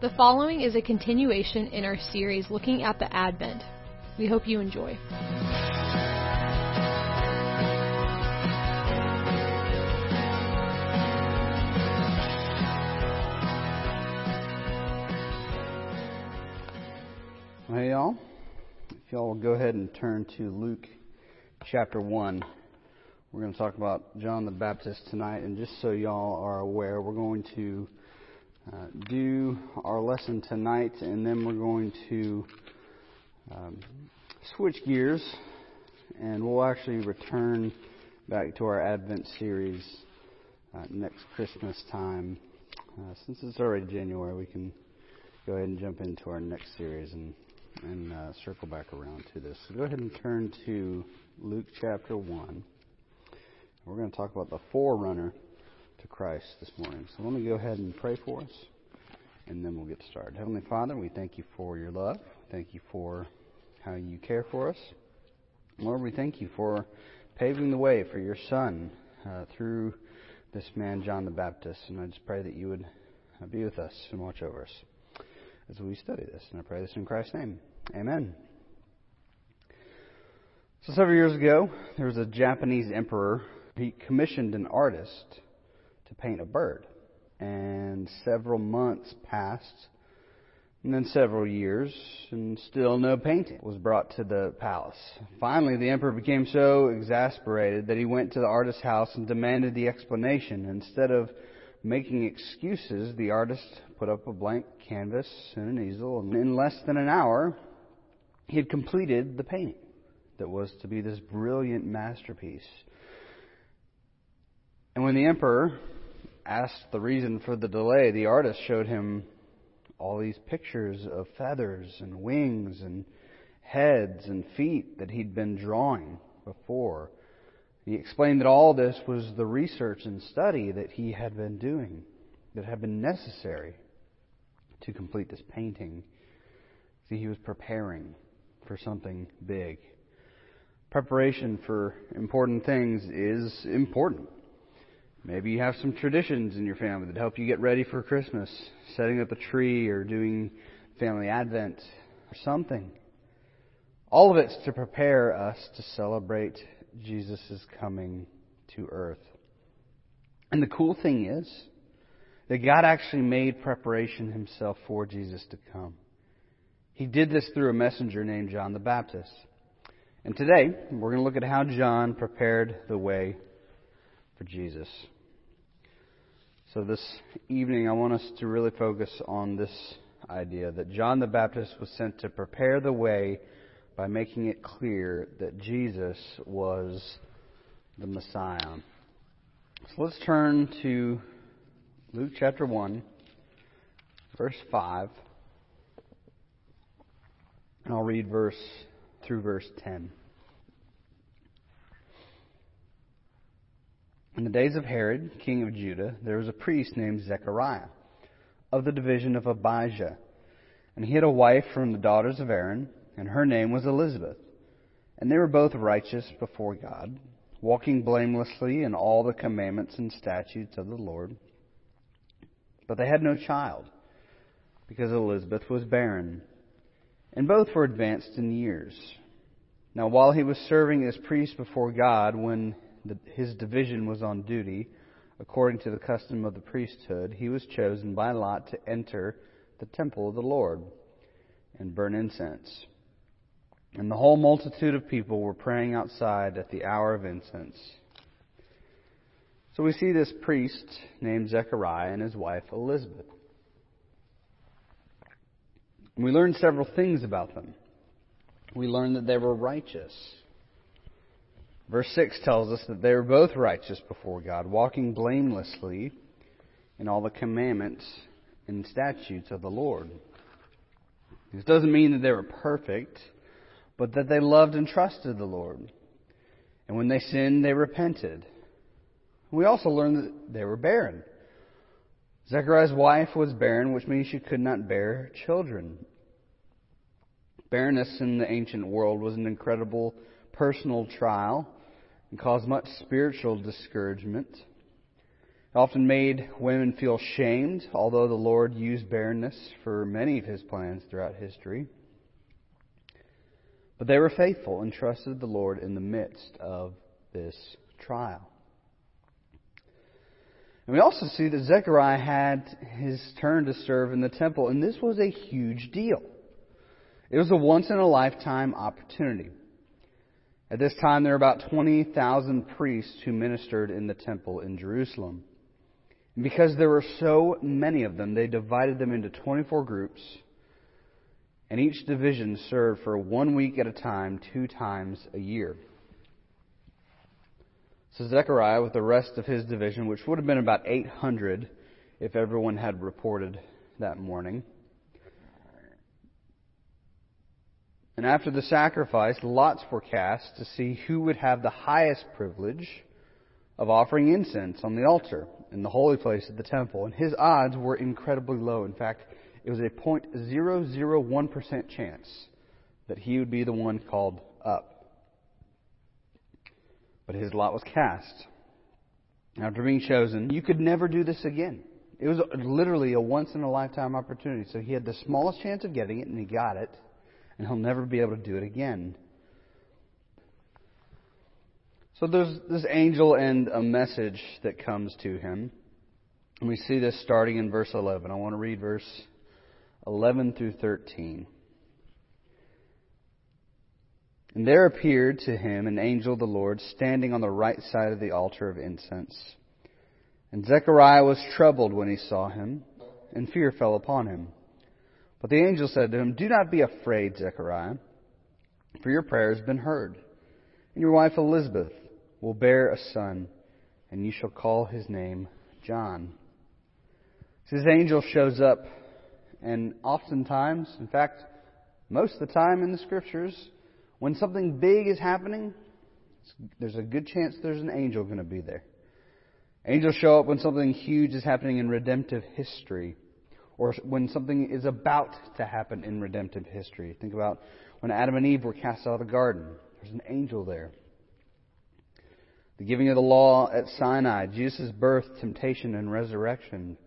The following is a continuation in our series looking at the Advent. We hope you enjoy. Hey, y'all. If y'all will go ahead and turn to Luke chapter 1. We're going to talk about John the Baptist tonight, and just so y'all are aware, we're going to uh, do our lesson tonight, and then we're going to um, switch gears, and we'll actually return back to our Advent series uh, next Christmas time. Uh, since it's already January, we can go ahead and jump into our next series and and uh, circle back around to this. So go ahead and turn to Luke chapter 1. We're going to talk about the forerunner to Christ this morning. So let me go ahead and pray for us, and then we'll get started. Heavenly Father, we thank you for your love. Thank you for how you care for us. Lord, we thank you for paving the way for your Son uh, through this man, John the Baptist. And I just pray that you would uh, be with us and watch over us as we study this. And I pray this in Christ's name. Amen. So, several years ago, there was a Japanese emperor. He commissioned an artist to paint a bird. And several months passed, and then several years, and still no painting was brought to the palace. Finally, the emperor became so exasperated that he went to the artist's house and demanded the explanation. Instead of making excuses, the artist put up a blank canvas and an easel, and in less than an hour, he had completed the painting that was to be this brilliant masterpiece. And when the emperor asked the reason for the delay, the artist showed him all these pictures of feathers and wings and heads and feet that he'd been drawing before. He explained that all this was the research and study that he had been doing, that had been necessary to complete this painting. See, he was preparing for something big. Preparation for important things is important. Maybe you have some traditions in your family that help you get ready for Christmas, setting up a tree or doing family advent or something. All of it's to prepare us to celebrate Jesus' coming to earth. And the cool thing is that God actually made preparation himself for Jesus to come. He did this through a messenger named John the Baptist. And today, we're going to look at how John prepared the way for Jesus. So this evening, I want us to really focus on this idea that John the Baptist was sent to prepare the way by making it clear that Jesus was the Messiah. So let's turn to Luke chapter 1, verse 5. And I'll read verse through verse 10. In the days of Herod, king of Judah, there was a priest named Zechariah of the division of Abijah. And he had a wife from the daughters of Aaron, and her name was Elizabeth. And they were both righteous before God, walking blamelessly in all the commandments and statutes of the Lord. But they had no child, because Elizabeth was barren, and both were advanced in years. Now, while he was serving as priest before God, when his division was on duty, according to the custom of the priesthood, he was chosen by lot to enter the temple of the Lord and burn incense. And the whole multitude of people were praying outside at the hour of incense. So we see this priest named Zechariah and his wife Elizabeth. We learn several things about them. We learn that they were righteous. Verse 6 tells us that they were both righteous before God, walking blamelessly in all the commandments and statutes of the Lord. This doesn't mean that they were perfect, but that they loved and trusted the Lord. And when they sinned, they repented. We also learn that they were barren. Zechariah's wife was barren, which means she could not bear children. Barrenness in the ancient world was an incredible personal trial and caused much spiritual discouragement. It often made women feel shamed, although the Lord used barrenness for many of his plans throughout history. But they were faithful and trusted the Lord in the midst of this trial. And we also see that Zechariah had his turn to serve in the temple, and this was a huge deal. It was a once in a lifetime opportunity. At this time, there were about 20,000 priests who ministered in the temple in Jerusalem. And because there were so many of them, they divided them into 24 groups, and each division served for one week at a time, two times a year. So Zechariah, with the rest of his division, which would have been about 800 if everyone had reported that morning, and after the sacrifice, lots were cast to see who would have the highest privilege of offering incense on the altar in the holy place of the temple. And his odds were incredibly low. In fact, it was a 0.001% chance that he would be the one called up but his lot was cast. After being chosen, you could never do this again. It was literally a once in a lifetime opportunity. So he had the smallest chance of getting it, and he got it, and he'll never be able to do it again. So there's this angel and a message that comes to him. And we see this starting in verse 11. I want to read verse 11 through 13. And there appeared to him an angel of the Lord standing on the right side of the altar of incense. And Zechariah was troubled when he saw him, and fear fell upon him. But the angel said to him, Do not be afraid, Zechariah, for your prayer has been heard. And your wife Elizabeth will bear a son, and you shall call his name John. So this angel shows up, and oftentimes, in fact, most of the time in the scriptures, when something big is happening, there's a good chance there's an angel going to be there. Angels show up when something huge is happening in redemptive history, or when something is about to happen in redemptive history. Think about when Adam and Eve were cast out of the garden. There's an angel there. The giving of the law at Sinai, Jesus' birth, temptation, and resurrection.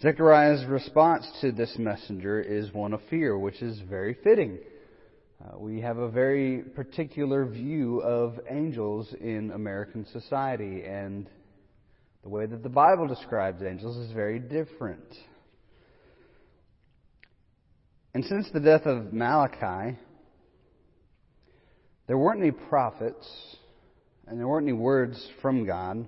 Zechariah's response to this messenger is one of fear, which is very fitting. Uh, we have a very particular view of angels in American society, and the way that the Bible describes angels is very different. And since the death of Malachi, there weren't any prophets, and there weren't any words from God. In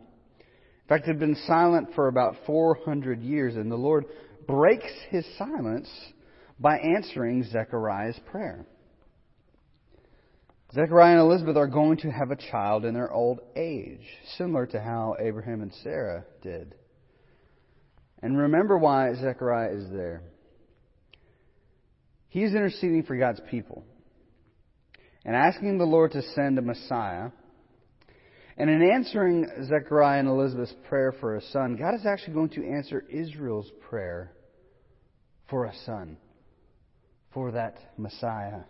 fact, it had been silent for about 400 years, and the Lord breaks his silence by answering Zechariah's prayer. Zechariah and Elizabeth are going to have a child in their old age, similar to how Abraham and Sarah did. And remember why Zechariah is there. He is interceding for God's people and asking the Lord to send a Messiah. And in answering Zechariah and Elizabeth's prayer for a son, God is actually going to answer Israel's prayer for a son, for that Messiah.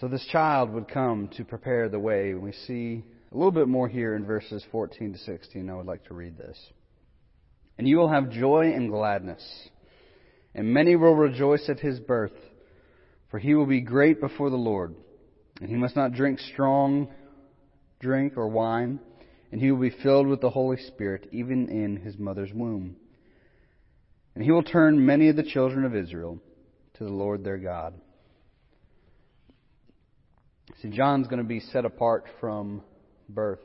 So this child would come to prepare the way. We see a little bit more here in verses 14 to 16. I would like to read this. And you will have joy and gladness, and many will rejoice at his birth, for he will be great before the Lord. And he must not drink strong drink or wine, and he will be filled with the Holy Spirit even in his mother's womb. And he will turn many of the children of Israel to the Lord their God. See, John's going to be set apart from birth.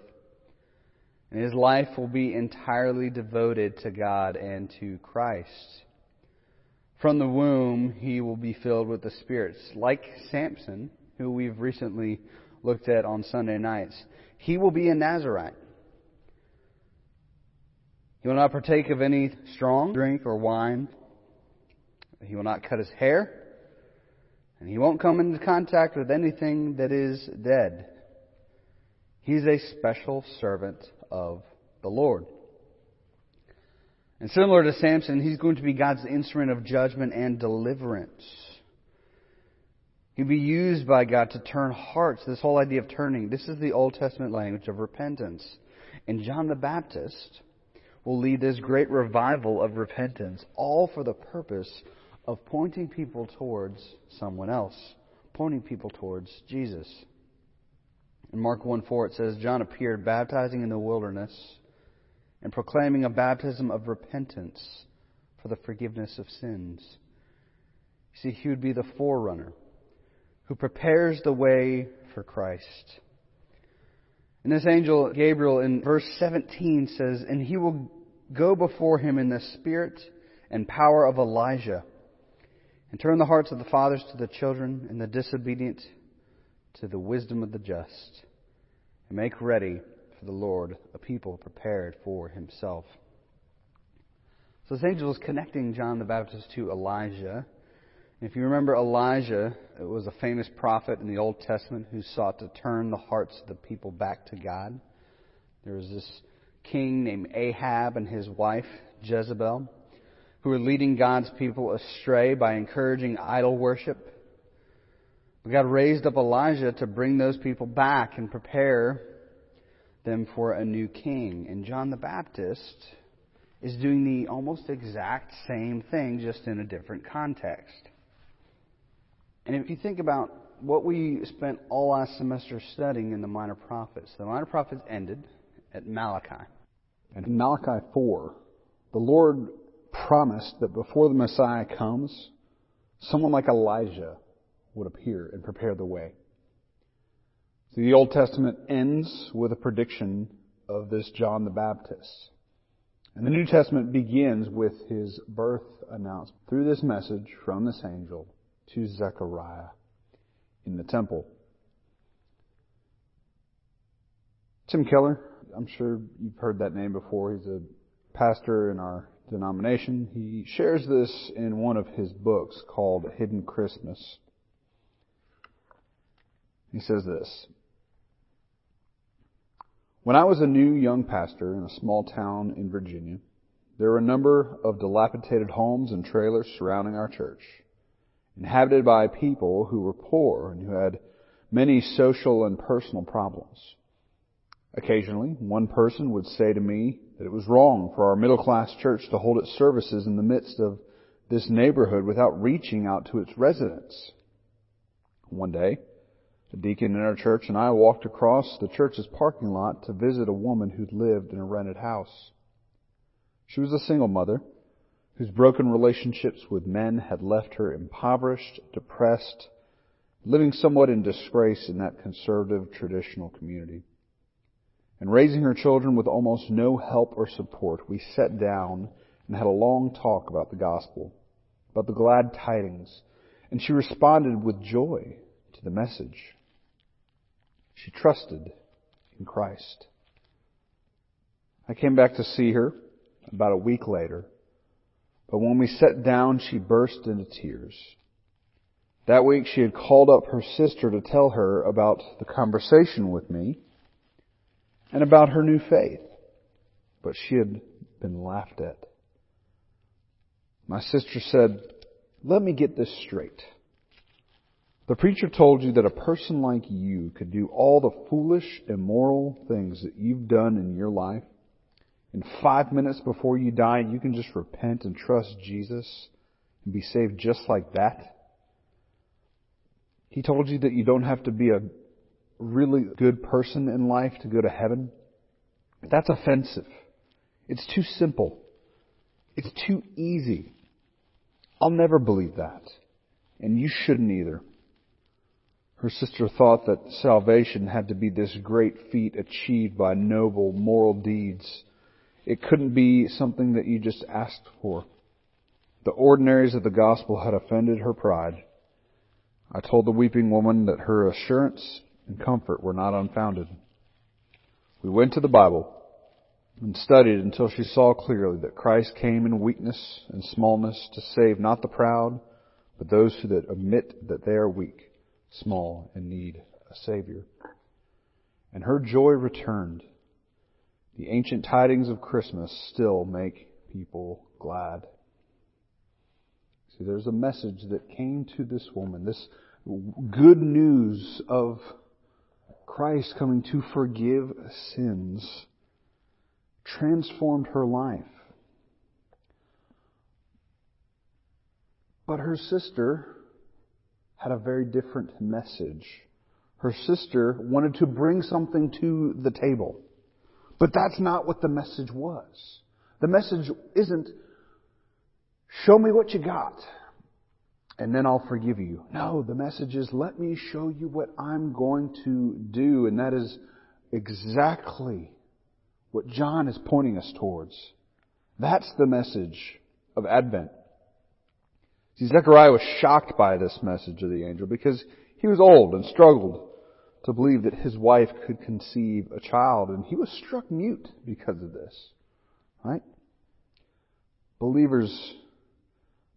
And his life will be entirely devoted to God and to Christ. From the womb, he will be filled with the spirits. Like Samson, who we've recently looked at on Sunday nights, he will be a Nazarite. He will not partake of any strong drink or wine. He will not cut his hair. And he won't come into contact with anything that is dead. He's a special servant of the Lord. And similar to Samson, he's going to be God's instrument of judgment and deliverance. He'll be used by God to turn hearts. This whole idea of turning, this is the Old Testament language of repentance. And John the Baptist will lead this great revival of repentance, all for the purpose of pointing people towards someone else, pointing people towards Jesus. In Mark 1 4, it says, John appeared baptizing in the wilderness and proclaiming a baptism of repentance for the forgiveness of sins. You see, he would be the forerunner who prepares the way for Christ. And this angel, Gabriel, in verse 17 says, And he will go before him in the spirit and power of Elijah, and turn the hearts of the fathers to the children, and the disobedient to the wisdom of the just, and make ready the Lord a people prepared for himself. So this angel is connecting John the Baptist to Elijah. If you remember Elijah, was a famous prophet in the Old Testament who sought to turn the hearts of the people back to God. There was this king named Ahab and his wife Jezebel who were leading God's people astray by encouraging idol worship. But God raised up Elijah to bring those people back and prepare them for a new king. And John the Baptist is doing the almost exact same thing, just in a different context. And if you think about what we spent all last semester studying in the minor prophets, the minor prophets ended at Malachi. And in Malachi 4, the Lord promised that before the Messiah comes, someone like Elijah would appear and prepare the way. So the Old Testament ends with a prediction of this John the Baptist. And the New Testament begins with his birth announced through this message from this angel to Zechariah in the temple. Tim Keller, I'm sure you've heard that name before. He's a pastor in our denomination. He shares this in one of his books called Hidden Christmas. He says this. When I was a new young pastor in a small town in Virginia, there were a number of dilapidated homes and trailers surrounding our church inhabited by people who were poor and who had many social and personal problems. Occasionally, one person would say to me that it was wrong for our middle class church to hold its services in the midst of this neighborhood without reaching out to its residents. One day, a deacon in our church and I walked across the church's parking lot to visit a woman who'd lived in a rented house. She was a single mother whose broken relationships with men had left her impoverished, depressed, living somewhat in disgrace in that conservative traditional community. And raising her children with almost no help or support, we sat down and had a long talk about the gospel, about the glad tidings, and she responded with joy to the message. She trusted in Christ. I came back to see her about a week later but when we sat down, she burst into tears. That week she had called up her sister to tell her about the conversation with me and about her new faith. But she had been laughed at. My sister said, let me get this straight. The preacher told you that a person like you could do all the foolish, immoral things that you've done in your life in five minutes before you die, you can just repent and trust Jesus and be saved just like that. He told you that you don't have to be a really good person in life to go to heaven. That's offensive. It's too simple. It's too easy. I'll never believe that. And you shouldn't either. Her sister thought that salvation had to be this great feat achieved by noble moral deeds it couldn't be something that you just asked for. The ordinaries of the gospel had offended her pride. I told the weeping woman that her assurance and comfort were not unfounded. We went to the Bible and studied until she saw clearly that Christ came in weakness and smallness to save not the proud, but those who that admit that they are weak, small, and need a Savior. And her joy returned the ancient tidings of Christmas still make people glad. See, there's a message that came to this woman, this good news of Christ coming to forgive sins transformed her life. But her sister had a very different message. Her sister wanted to bring something to the table. But that's not what the message was. The message isn't, show me what you got, and then I'll forgive you. No, the message is, let me show you what I'm going to do, and that is exactly what John is pointing us towards. That's the message of Advent. See, Zechariah was shocked by this message of the angel because he was old and struggled to believe that his wife could conceive a child, and he was struck mute because of this. Right? Believers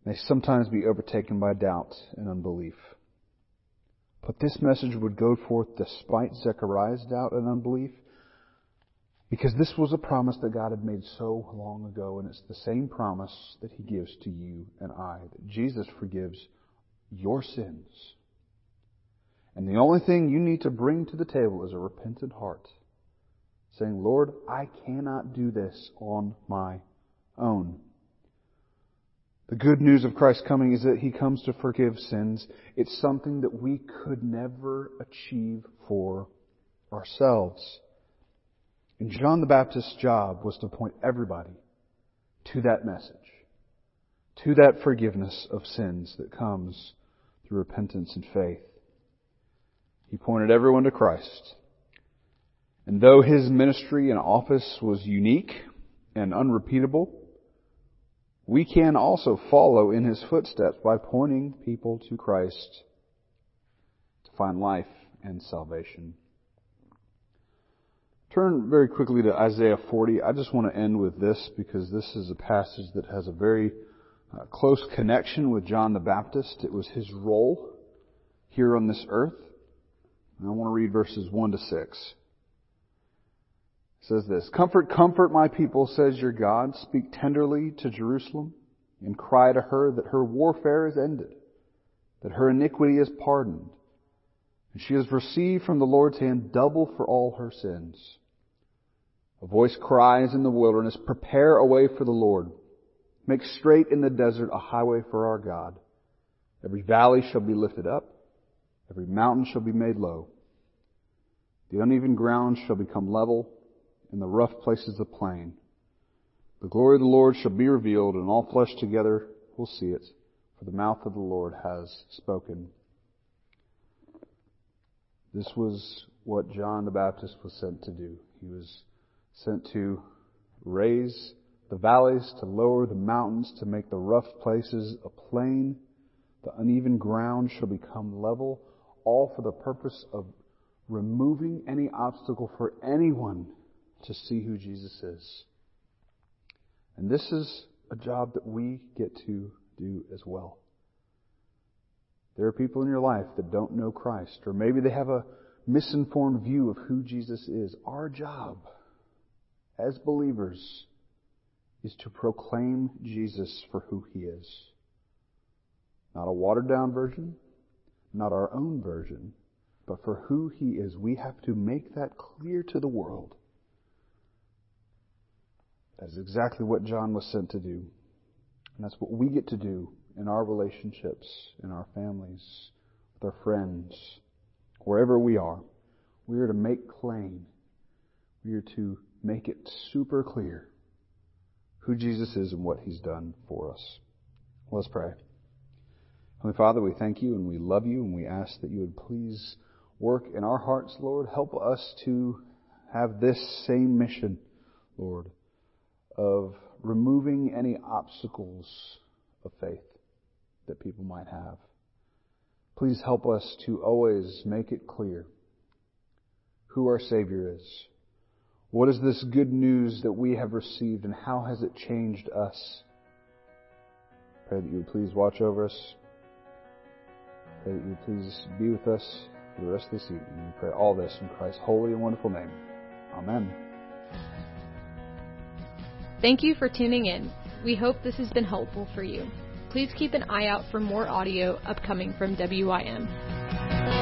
may sometimes be overtaken by doubt and unbelief. But this message would go forth despite Zechariah's doubt and unbelief because this was a promise that God had made so long ago, and it's the same promise that He gives to you and I that Jesus forgives your sins. And the only thing you need to bring to the table is a repentant heart, saying, Lord, I cannot do this on my own. The good news of Christ's coming is that He comes to forgive sins. It's something that we could never achieve for ourselves. And John the Baptist's job was to point everybody to that message, to that forgiveness of sins that comes through repentance and faith. He pointed everyone to Christ. And though his ministry and office was unique and unrepeatable, we can also follow in his footsteps by pointing people to Christ to find life and salvation. Turn very quickly to Isaiah 40. I just want to end with this because this is a passage that has a very uh, close connection with John the Baptist. It was his role here on this earth. And I want to read verses 1 to 6. It says this, Comfort, comfort my people, says your God. Speak tenderly to Jerusalem and cry to her that her warfare is ended, that her iniquity is pardoned, and she has received from the Lord's hand double for all her sins. A voice cries in the wilderness, prepare a way for the Lord. Make straight in the desert a highway for our God. Every valley shall be lifted up. Every mountain shall be made low. The uneven ground shall become level and the rough places a plain. The glory of the Lord shall be revealed and all flesh together will see it for the mouth of the Lord has spoken. This was what John the Baptist was sent to do. He was sent to raise the valleys, to lower the mountains, to make the rough places a plain. The uneven ground shall become level, all for the purpose of removing any obstacle for anyone to see who Jesus is. And this is a job that we get to do as well. There are people in your life that don't know Christ, or maybe they have a misinformed view of who Jesus is. Our job as believers is to proclaim Jesus for who he is. Not a watered down version, not our own version, but for who he is. We have to make that clear to the world. That is exactly what John was sent to do. And that's what we get to do in our relationships, in our families, with our friends, wherever we are. We are to make plain. We are to make it super clear who Jesus is and what he's done for us. Let's pray. Holy Father, we thank you and we love you and we ask that you would please work in our hearts, Lord. Help us to have this same mission, Lord, of removing any obstacles of faith that people might have. Please help us to always make it clear who our Savior is what is this good news that we have received and how has it changed us? Pray that you would please watch over us. Pray that you would please be with us for the rest of this evening. We pray all this in Christ's holy and wonderful name. Amen. Thank you for tuning in. We hope this has been helpful for you. Please keep an eye out for more audio upcoming from WIM.